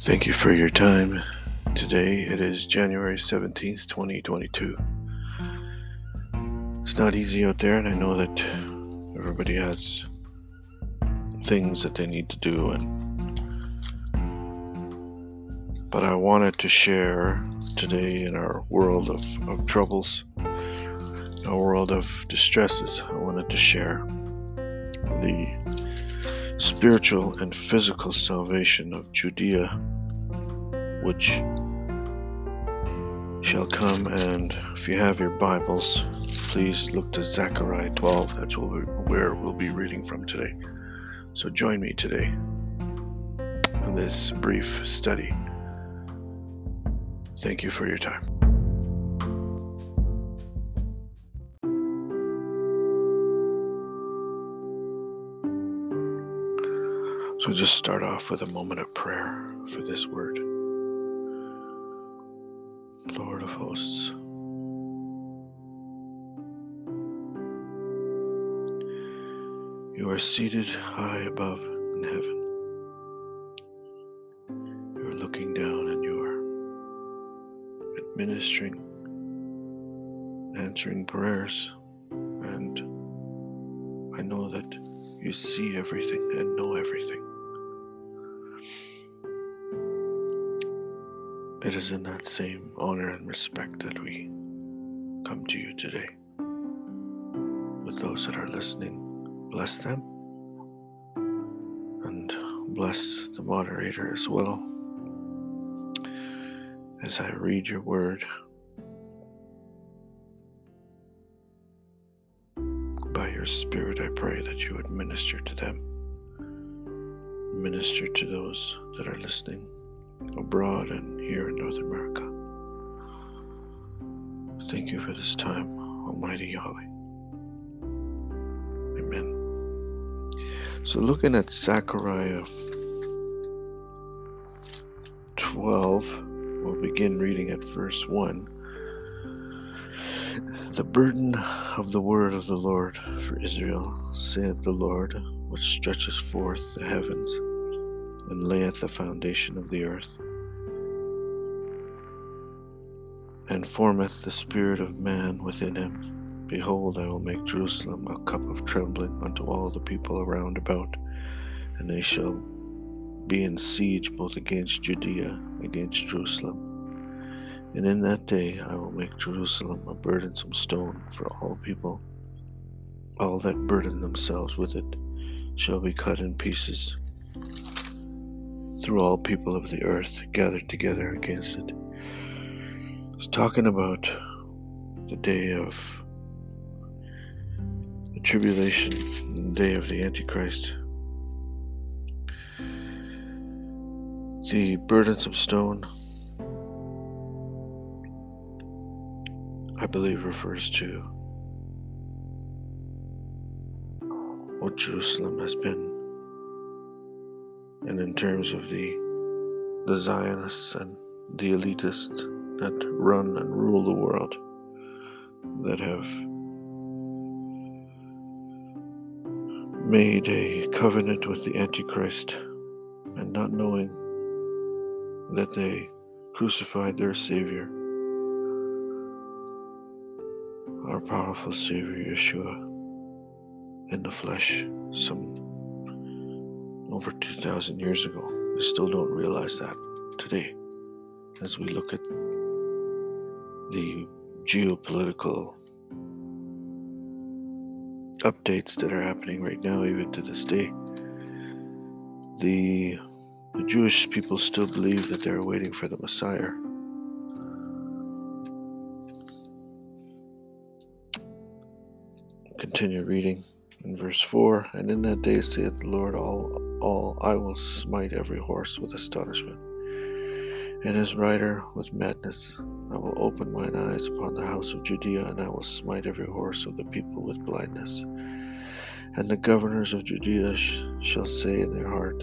Thank you for your time. Today it is January 17th, 2022. It's not easy out there, and I know that everybody has things that they need to do and but I wanted to share today in our world of, of troubles, a world of distresses, I wanted to share the spiritual and physical salvation of Judea, which shall come. And if you have your Bibles, please look to Zechariah 12. That's where we'll be reading from today. So join me today in this brief study. Thank you for your time. So just start off with a moment of prayer for this word. Lord of hosts, you are seated high above in heaven. You are looking down and you are administering, answering prayers, and I know that you see everything and know everything. It is in that same honor and respect that we come to you today. With those that are listening, bless them and bless the moderator as well. As I read your word, by your Spirit, I pray that you would minister to them, minister to those that are listening abroad and here in North America. Thank you for this time, Almighty Yahweh. Amen. So, looking at Zechariah 12, we'll begin reading at verse 1. The burden of the word of the Lord for Israel, saith the Lord, which stretches forth the heavens and layeth the foundation of the earth, and formeth the spirit of man within him. Behold, I will make Jerusalem a cup of trembling unto all the people around about, and they shall be in siege both against Judea, against Jerusalem. And in that day I will make Jerusalem a burdensome stone for all people. All that burden themselves with it shall be cut in pieces through all people of the earth gathered together against it. It's talking about the day of the tribulation, the day of the Antichrist. The burdensome stone, I believe, refers to what Jerusalem has been and in terms of the the Zionists and the elitists that run and rule the world, that have made a covenant with the Antichrist and not knowing that they crucified their Savior, our powerful Savior Yeshua, in the flesh, some over 2,000 years ago. We still don't realize that today as we look at the geopolitical updates that are happening right now, even to this day. The, the Jewish people still believe that they're waiting for the Messiah. Continue reading in verse 4 And in that day saith the Lord, all all, I will smite every horse with astonishment, and his rider with madness. I will open mine eyes upon the house of Judea, and I will smite every horse of the people with blindness. And the governors of Judea sh- shall say in their heart,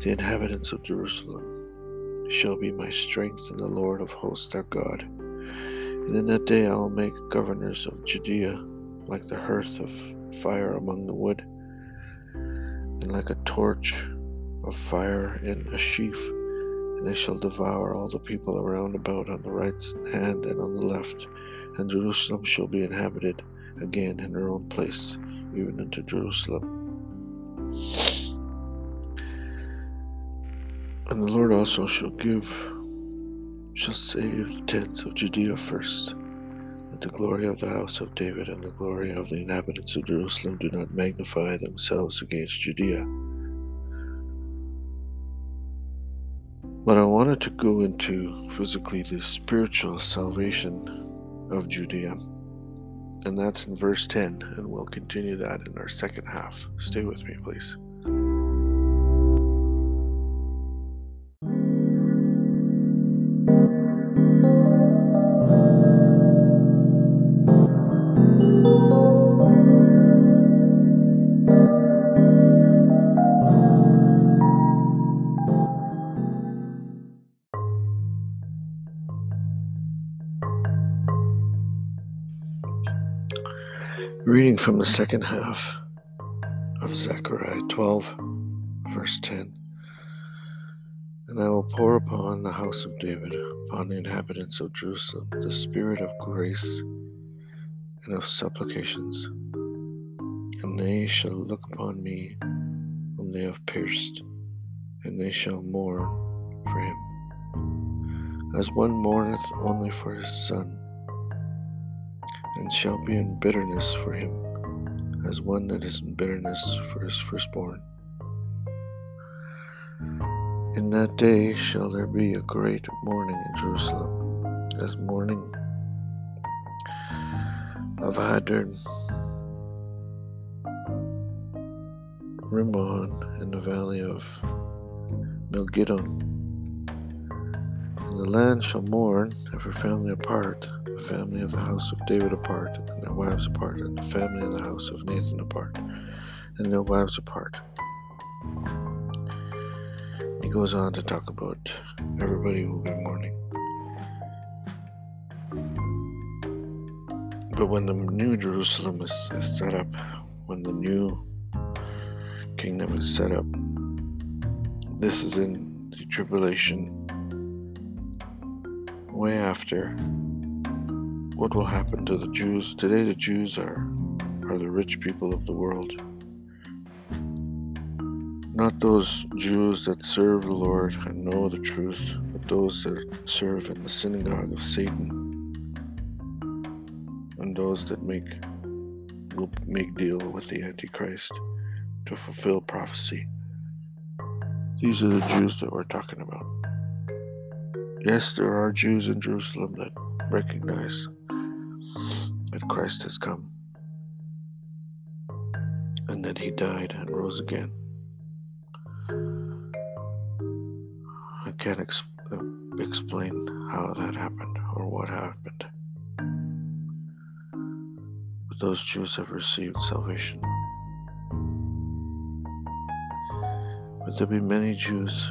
The inhabitants of Jerusalem shall be my strength, and the Lord of hosts their God. And in that day I will make governors of Judea like the hearth of fire among the wood and like a torch of fire in a sheaf, and they shall devour all the people around about on the right hand and on the left, and Jerusalem shall be inhabited again in her own place, even unto Jerusalem. And the Lord also shall give, shall save the tents of Judea first, that the glory of the house of David and the glory of the inhabitants of Jerusalem do not magnify themselves against Judea. But I wanted to go into physically the spiritual salvation of Judea. And that's in verse 10, and we'll continue that in our second half. Stay with me, please. Reading from the second half of Zechariah 12, verse 10. And I will pour upon the house of David, upon the inhabitants of Jerusalem, the spirit of grace and of supplications. And they shall look upon me whom they have pierced, and they shall mourn for him, as one mourneth only for his son and shall be in bitterness for him, as one that is in bitterness for his firstborn. In that day shall there be a great mourning in Jerusalem, as mourning of Hadad, Rimmon in the valley of Megiddon. And the land shall mourn, every family apart, the family of the house of David apart, and their wives apart, and the family of the house of Nathan apart, and their wives apart. He goes on to talk about everybody will be mourning. But when the new Jerusalem is, is set up, when the new kingdom is set up, this is in the tribulation way after what will happen to the Jews. Today, the Jews are, are the rich people of the world. Not those Jews that serve the Lord and know the truth, but those that serve in the synagogue of Satan and those that make will make deal with the Antichrist to fulfill prophecy. These are the Jews that we're talking about. Yes, there are Jews in Jerusalem that recognize that Christ has come and that he died and rose again. I can't ex- explain how that happened or what happened. But those Jews have received salvation. But there'll be many Jews.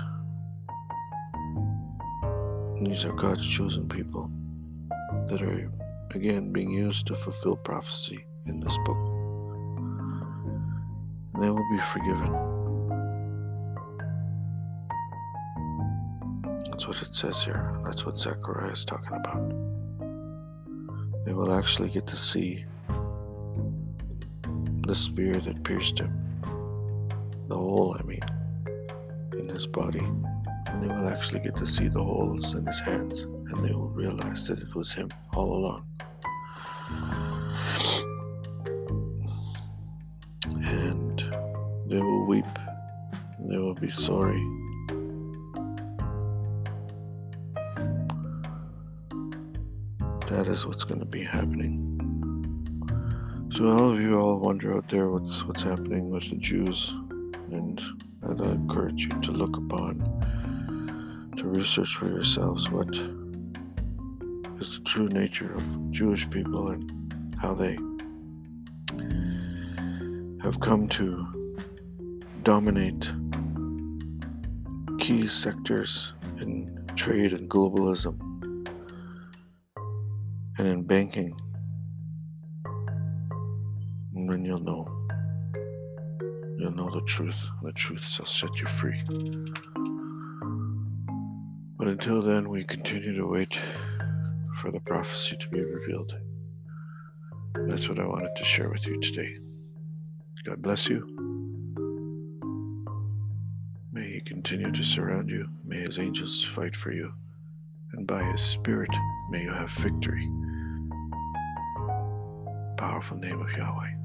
These are God's chosen people that are again being used to fulfill prophecy in this book. And they will be forgiven. That's what it says here. That's what Zechariah is talking about. They will actually get to see the spear that pierced him, the hole, I mean, in his body. And they will actually get to see the holes in his hands, and they will realize that it was him all along. And they will weep they will be sorry. That is what's going to be happening. So all of you all wonder out there what's what's happening with the Jews, and I'd encourage you to look upon, to research for yourselves what is the true nature of Jewish people and how they have come to dominate key sectors in trade and globalism and in banking. And then you'll know. You'll know the truth. The truth shall set you free. But until then, we continue to wait for the prophecy to be revealed. That's what I wanted to share with you today. God bless you. May He continue to surround you. May His angels fight for you. And by His Spirit, may you have victory. Powerful name of Yahweh.